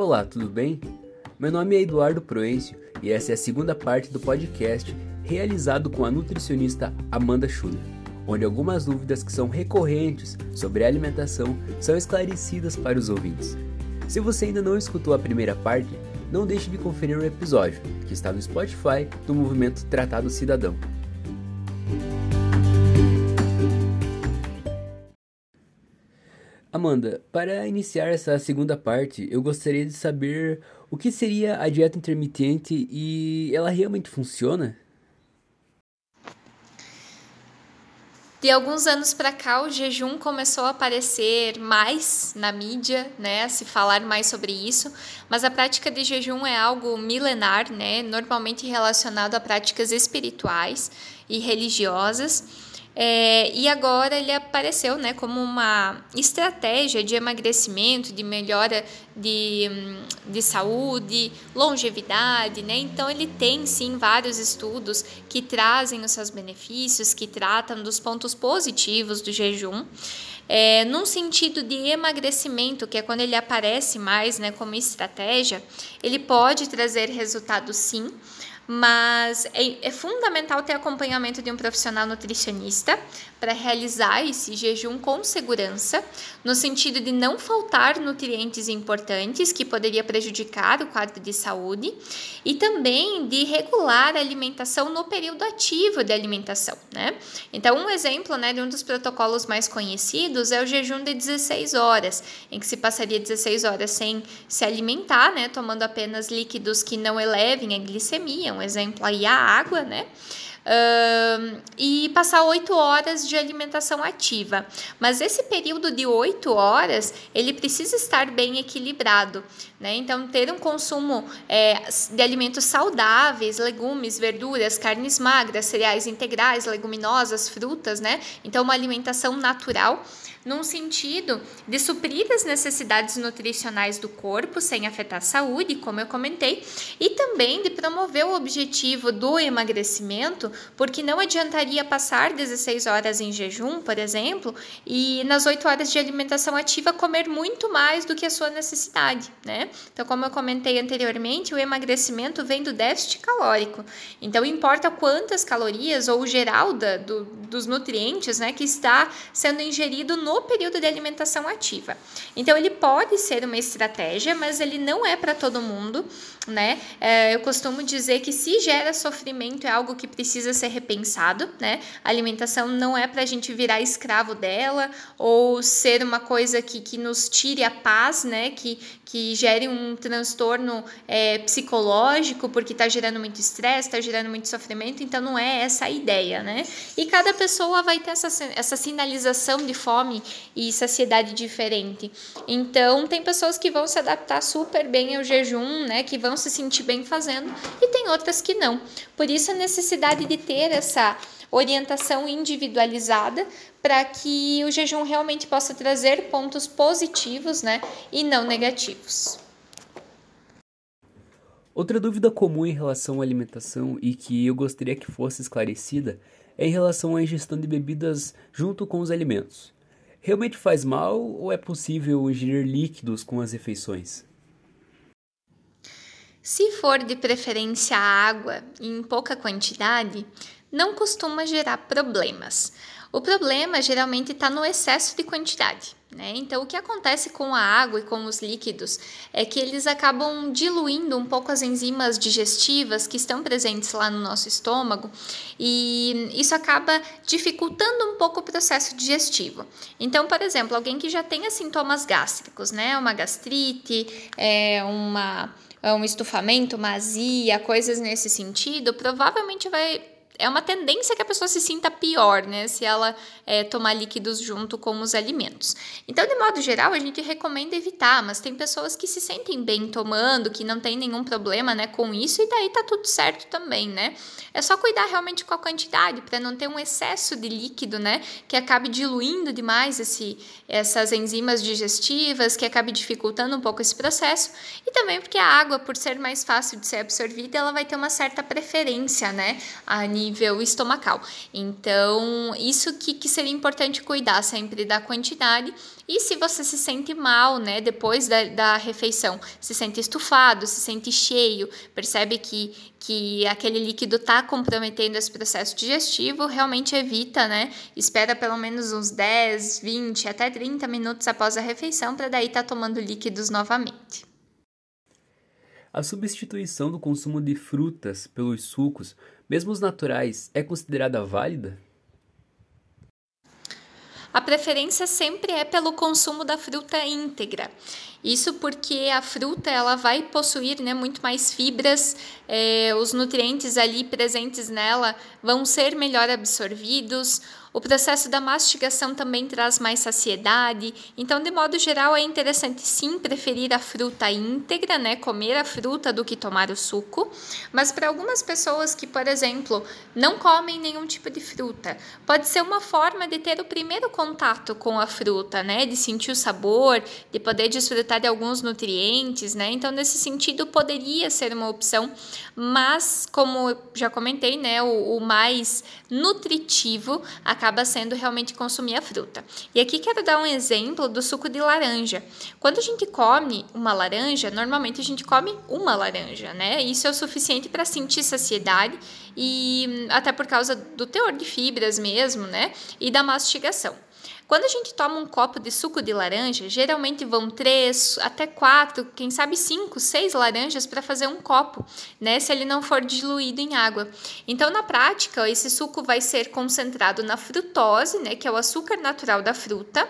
Olá, tudo bem? Meu nome é Eduardo Proencio e essa é a segunda parte do podcast realizado com a nutricionista Amanda Schuller, onde algumas dúvidas que são recorrentes sobre alimentação são esclarecidas para os ouvintes. Se você ainda não escutou a primeira parte, não deixe de conferir o episódio, que está no Spotify do movimento Tratado Cidadão. Amanda, para iniciar essa segunda parte, eu gostaria de saber o que seria a dieta intermitente e ela realmente funciona? De alguns anos para cá, o jejum começou a aparecer mais na mídia, né, a se falar mais sobre isso, mas a prática de jejum é algo milenar, né, normalmente relacionado a práticas espirituais e religiosas. É, e agora ele apareceu né, como uma estratégia de emagrecimento, de melhora de, de saúde, longevidade. Né? Então, ele tem sim vários estudos que trazem os seus benefícios, que tratam dos pontos positivos do jejum. É, num sentido de emagrecimento, que é quando ele aparece mais né, como estratégia, ele pode trazer resultados sim mas é, é, fundamental ter acompanhamento de um profissional nutricionista para realizar esse jejum com segurança, no sentido de não faltar nutrientes importantes que poderia prejudicar o quadro de saúde e também de regular a alimentação no período ativo de alimentação, né? Então, um exemplo, né, de um dos protocolos mais conhecidos é o jejum de 16 horas, em que se passaria 16 horas sem se alimentar, né, tomando apenas líquidos que não elevem a glicemia, um exemplo aí a água, né? Uh, e passar oito horas de alimentação ativa. Mas esse período de oito horas, ele precisa estar bem equilibrado, né? Então, ter um consumo é, de alimentos saudáveis, legumes, verduras, carnes magras, cereais integrais, leguminosas, frutas, né? Então, uma alimentação natural num sentido de suprir as necessidades nutricionais do corpo sem afetar a saúde, como eu comentei, e também de promover o objetivo do emagrecimento, porque não adiantaria passar 16 horas em jejum, por exemplo, e nas 8 horas de alimentação ativa comer muito mais do que a sua necessidade, né? Então, como eu comentei anteriormente, o emagrecimento vem do déficit calórico. Então, importa quantas calorias ou geral da, do, dos nutrientes, né, que está sendo ingerido no no período de alimentação ativa. Então, ele pode ser uma estratégia, mas ele não é para todo mundo, né? É, eu costumo dizer que se gera sofrimento é algo que precisa ser repensado, né? A alimentação não é para a gente virar escravo dela ou ser uma coisa que, que nos tire a paz, né? Que, que gere um transtorno é, psicológico porque está gerando muito estresse, está gerando muito sofrimento, então não é essa a ideia, né? E cada pessoa vai ter essa, essa sinalização de fome e saciedade diferente. Então, tem pessoas que vão se adaptar super bem ao jejum, né? Que vão se sentir bem fazendo, e tem outras que não. Por isso, a necessidade de ter essa orientação individualizada para que o jejum realmente possa trazer pontos positivos né, e não negativos. Outra dúvida comum em relação à alimentação e que eu gostaria que fosse esclarecida é em relação à ingestão de bebidas junto com os alimentos. Realmente faz mal ou é possível ingerir líquidos com as refeições? Se for de preferência água em pouca quantidade, não costuma gerar problemas. O problema geralmente está no excesso de quantidade. Né? Então, o que acontece com a água e com os líquidos é que eles acabam diluindo um pouco as enzimas digestivas que estão presentes lá no nosso estômago e isso acaba dificultando um pouco o processo digestivo. Então, por exemplo, alguém que já tenha sintomas gástricos, né? uma gastrite, é, uma, um estufamento, uma azia, coisas nesse sentido, provavelmente vai é uma tendência que a pessoa se sinta pior, né? Se ela é, tomar líquidos junto com os alimentos. Então, de modo geral, a gente recomenda evitar, mas tem pessoas que se sentem bem tomando, que não tem nenhum problema, né, com isso, e daí tá tudo certo também, né? É só cuidar realmente com a quantidade, para não ter um excesso de líquido, né, que acabe diluindo demais esse, essas enzimas digestivas, que acabe dificultando um pouco esse processo, e também porque a água, por ser mais fácil de ser absorvida, ela vai ter uma certa preferência, né, a nível nível estomacal. Então, isso que, que seria importante cuidar sempre da quantidade. E se você se sente mal, né, depois da, da refeição, se sente estufado, se sente cheio, percebe que, que aquele líquido está comprometendo esse processo digestivo, realmente evita, né? Espera pelo menos uns 10, 20, até 30 minutos após a refeição para daí estar tá tomando líquidos novamente. A substituição do consumo de frutas pelos sucos, mesmo os naturais, é considerada válida? A preferência sempre é pelo consumo da fruta íntegra. Isso porque a fruta ela vai possuir né, muito mais fibras, é, os nutrientes ali presentes nela vão ser melhor absorvidos, o processo da mastigação também traz mais saciedade. Então, de modo geral, é interessante sim preferir a fruta íntegra, né? Comer a fruta do que tomar o suco. Mas para algumas pessoas que, por exemplo, não comem nenhum tipo de fruta, pode ser uma forma de ter o primeiro contato com a fruta, né? De sentir o sabor, de poder desfrutar de alguns nutrientes, né? Então, nesse sentido, poderia ser uma opção, mas como já comentei, né? O, o mais nutritivo acaba acaba sendo realmente consumir a fruta. E aqui quero dar um exemplo do suco de laranja. Quando a gente come uma laranja, normalmente a gente come uma laranja, né? Isso é o suficiente para sentir saciedade e até por causa do teor de fibras mesmo, né? E da mastigação. Quando a gente toma um copo de suco de laranja, geralmente vão três, até quatro, quem sabe cinco, seis laranjas para fazer um copo, né? Se ele não for diluído em água. Então, na prática, esse suco vai ser concentrado na frutose, né? Que é o açúcar natural da fruta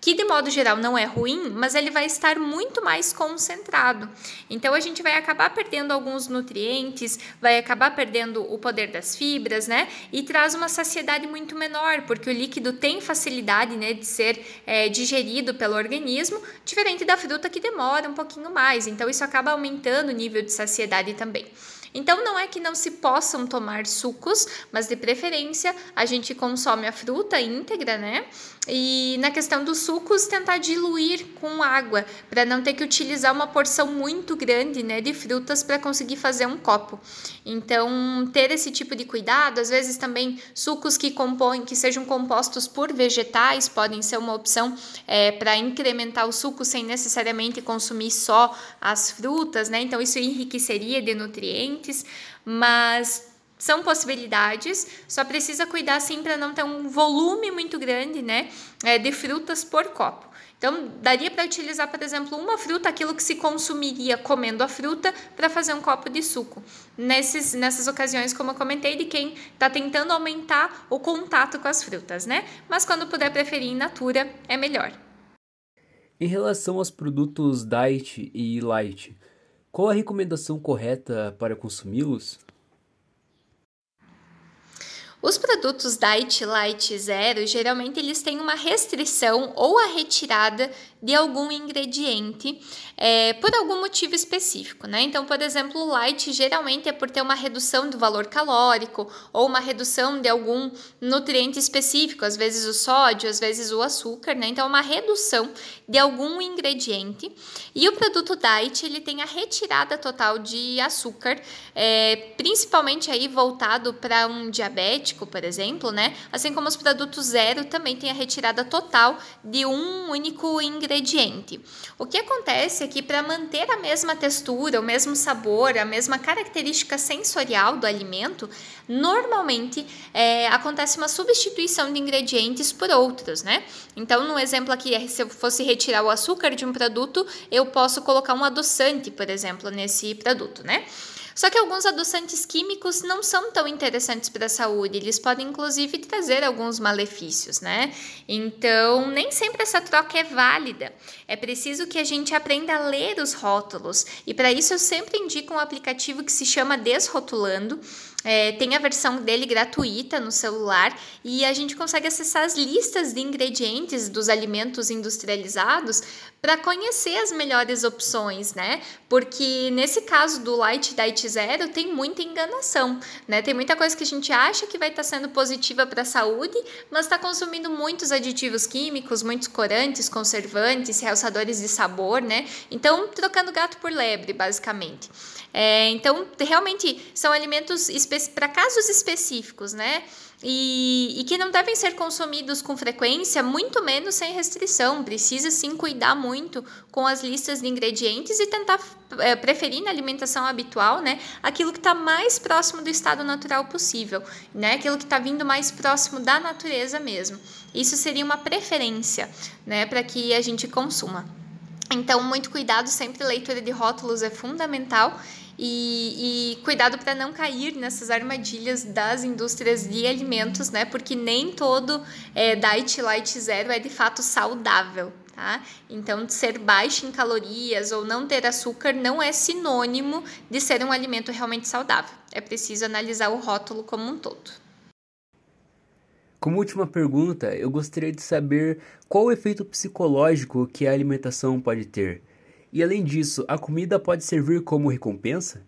que de modo geral não é ruim, mas ele vai estar muito mais concentrado. Então a gente vai acabar perdendo alguns nutrientes, vai acabar perdendo o poder das fibras, né? E traz uma saciedade muito menor, porque o líquido tem facilidade, né, de ser é, digerido pelo organismo, diferente da fruta que demora um pouquinho mais. Então isso acaba aumentando o nível de saciedade também. Então não é que não se possam tomar sucos, mas de preferência a gente consome a fruta íntegra, né? E na questão dos sucos, tentar diluir com água, para não ter que utilizar uma porção muito grande né, de frutas para conseguir fazer um copo. Então, ter esse tipo de cuidado, às vezes também sucos que compõem, que sejam compostos por vegetais, podem ser uma opção é, para incrementar o suco sem necessariamente consumir só as frutas, né? Então, isso enriqueceria de nutrientes, mas são possibilidades, só precisa cuidar assim para não ter um volume muito grande, né, é, de frutas por copo. Então, daria para utilizar, por exemplo, uma fruta, aquilo que se consumiria comendo a fruta, para fazer um copo de suco. Nesses, nessas ocasiões, como eu comentei, de quem está tentando aumentar o contato com as frutas, né? Mas quando puder preferir in natura, é melhor. Em relação aos produtos diet e light, qual a recomendação correta para consumi-los? Os produtos Diet Light Zero, geralmente eles têm uma restrição ou a retirada de algum ingrediente é, por algum motivo específico, né? Então, por exemplo, light geralmente é por ter uma redução do valor calórico ou uma redução de algum nutriente específico, às vezes o sódio, às vezes o açúcar, né? Então, uma redução de algum ingrediente. E o produto diet ele tem a retirada total de açúcar, é, principalmente aí voltado para um diabético, por exemplo, né? Assim como os produtos zero também tem a retirada total de um único ingrediente ingrediente. O que acontece é que para manter a mesma textura, o mesmo sabor, a mesma característica sensorial do alimento, normalmente é, acontece uma substituição de ingredientes por outros, né? Então, no exemplo aqui, é, se eu fosse retirar o açúcar de um produto, eu posso colocar um adoçante, por exemplo, nesse produto, né? Só que alguns adoçantes químicos não são tão interessantes para a saúde, eles podem inclusive trazer alguns malefícios, né? Então, nem sempre essa troca é válida. É preciso que a gente aprenda a ler os rótulos, e para isso eu sempre indico um aplicativo que se chama Desrotulando. É, tem a versão dele gratuita no celular e a gente consegue acessar as listas de ingredientes dos alimentos industrializados para conhecer as melhores opções, né? Porque nesse caso do Light Diet Zero tem muita enganação, né? Tem muita coisa que a gente acha que vai estar tá sendo positiva para a saúde, mas está consumindo muitos aditivos químicos, muitos corantes, conservantes, realçadores de sabor, né? Então, trocando gato por lebre, basicamente. É, então, realmente são alimentos para casos específicos, né? E, e, que não devem ser consumidos com frequência, muito menos sem restrição. Precisa sim cuidar muito com as listas de ingredientes e tentar é, preferir na alimentação habitual, né? Aquilo que está mais próximo do estado natural possível, né? Aquilo que está vindo mais próximo da natureza mesmo. Isso seria uma preferência, né? Para que a gente consuma. Então, muito cuidado, sempre leitura de rótulos é fundamental e, e cuidado para não cair nessas armadilhas das indústrias de alimentos, né? Porque nem todo é, Diet Light Zero é de fato saudável, tá? Então, ser baixo em calorias ou não ter açúcar não é sinônimo de ser um alimento realmente saudável. É preciso analisar o rótulo como um todo. Como última pergunta, eu gostaria de saber qual o efeito psicológico que a alimentação pode ter. E além disso, a comida pode servir como recompensa?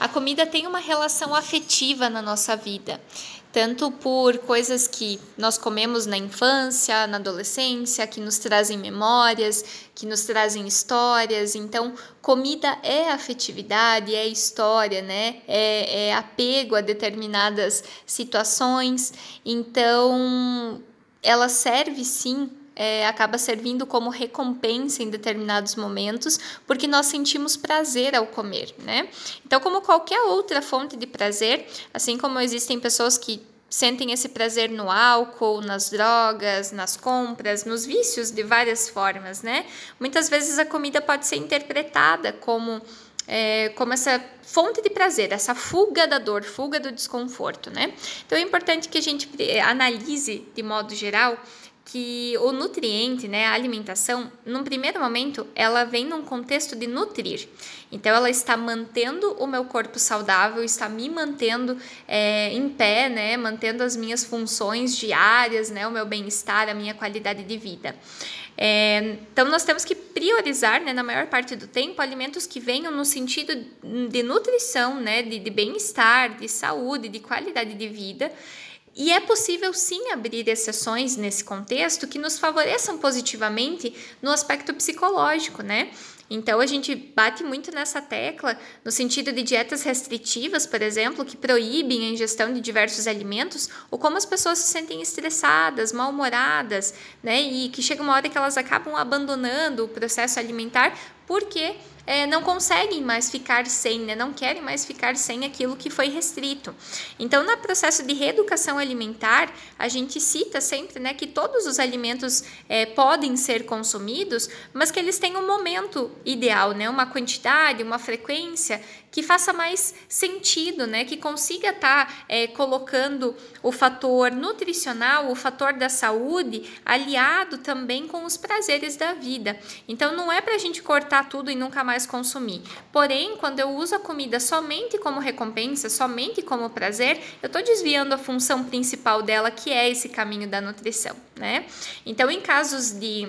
A comida tem uma relação afetiva na nossa vida, tanto por coisas que nós comemos na infância, na adolescência, que nos trazem memórias, que nos trazem histórias. Então, comida é afetividade, é história, né? É, é apego a determinadas situações. Então, ela serve sim é, acaba servindo como recompensa em determinados momentos, porque nós sentimos prazer ao comer, né? Então, como qualquer outra fonte de prazer, assim como existem pessoas que sentem esse prazer no álcool, nas drogas, nas compras, nos vícios de várias formas, né? Muitas vezes a comida pode ser interpretada como é, como essa fonte de prazer, essa fuga da dor, fuga do desconforto, né? Então é importante que a gente analise de modo geral que o nutriente, né, a alimentação, num primeiro momento, ela vem num contexto de nutrir. Então, ela está mantendo o meu corpo saudável, está me mantendo é, em pé, né, mantendo as minhas funções diárias, né, o meu bem-estar, a minha qualidade de vida. É, então, nós temos que priorizar, né, na maior parte do tempo, alimentos que venham no sentido de nutrição, né, de, de bem-estar, de saúde, de qualidade de vida e é possível sim abrir exceções nesse contexto que nos favoreçam positivamente no aspecto psicológico, né? Então a gente bate muito nessa tecla no sentido de dietas restritivas, por exemplo, que proíbem a ingestão de diversos alimentos, ou como as pessoas se sentem estressadas, mal-humoradas, né? E que chega uma hora que elas acabam abandonando o processo alimentar porque é, não conseguem mais ficar sem, né? não querem mais ficar sem aquilo que foi restrito. Então, no processo de reeducação alimentar, a gente cita sempre né, que todos os alimentos é, podem ser consumidos, mas que eles têm um momento ideal, né? uma quantidade, uma frequência que faça mais sentido, né? Que consiga estar tá, é, colocando o fator nutricional, o fator da saúde, aliado também com os prazeres da vida. Então, não é para a gente cortar tudo e nunca mais consumir. Porém, quando eu uso a comida somente como recompensa, somente como prazer, eu estou desviando a função principal dela, que é esse caminho da nutrição, né? Então, em casos de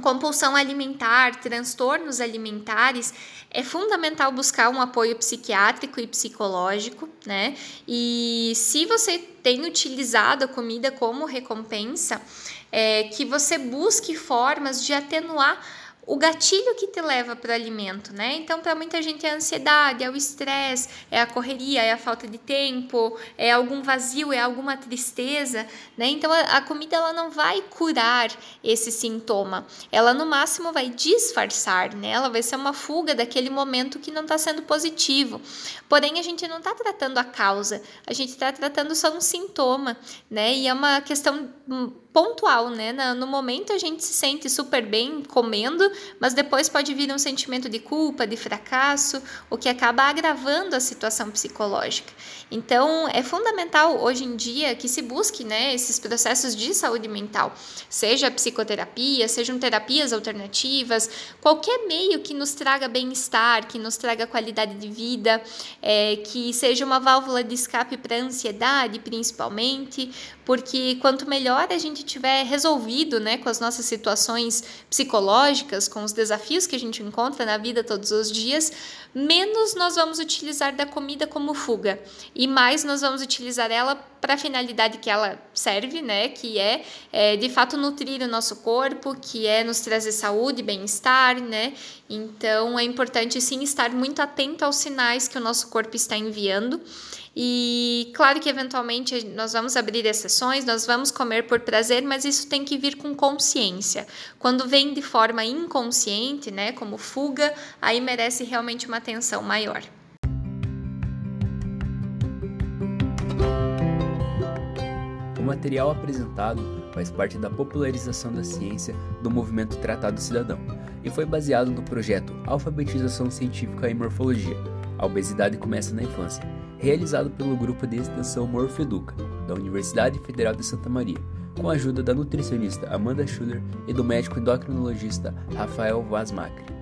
compulsão alimentar, transtornos alimentares, é fundamental buscar um apoio psiquiátrico e psicológico, né? E se você tem utilizado a comida como recompensa, é, que você busque formas de atenuar o gatilho que te leva para o alimento, né? Então, para muita gente é a ansiedade, é o estresse, é a correria, é a falta de tempo, é algum vazio, é alguma tristeza, né? Então, a, a comida ela não vai curar esse sintoma, ela no máximo vai disfarçar, né? Ela vai ser uma fuga daquele momento que não está sendo positivo. Porém, a gente não está tratando a causa, a gente está tratando só um sintoma, né? E é uma questão hum, pontual, né? No momento a gente se sente super bem comendo, mas depois pode vir um sentimento de culpa, de fracasso, o que acaba agravando a situação psicológica. Então, é fundamental hoje em dia que se busque, né, esses processos de saúde mental, seja psicoterapia, sejam terapias alternativas, qualquer meio que nos traga bem-estar, que nos traga qualidade de vida, é, que seja uma válvula de escape para ansiedade, principalmente, porque quanto melhor a gente tiver resolvido, né, com as nossas situações psicológicas, com os desafios que a gente encontra na vida todos os dias, menos nós vamos utilizar da comida como fuga e mais nós vamos utilizar ela para a finalidade que ela serve, né? Que é, é, de fato nutrir o nosso corpo, que é nos trazer saúde, bem-estar, né? Então é importante sim estar muito atento aos sinais que o nosso corpo está enviando. E claro que eventualmente nós vamos abrir exceções, nós vamos comer por prazer, mas isso tem que vir com consciência. Quando vem de forma inconsciente, né, como fuga, aí merece realmente uma atenção maior. O material apresentado faz parte da popularização da ciência do movimento Tratado Cidadão e foi baseado no projeto Alfabetização Científica em Morfologia. A obesidade começa na infância, realizado pelo grupo de extensão Morfeduca, da Universidade Federal de Santa Maria, com a ajuda da nutricionista Amanda Schuller e do médico endocrinologista Rafael Vaz Macri.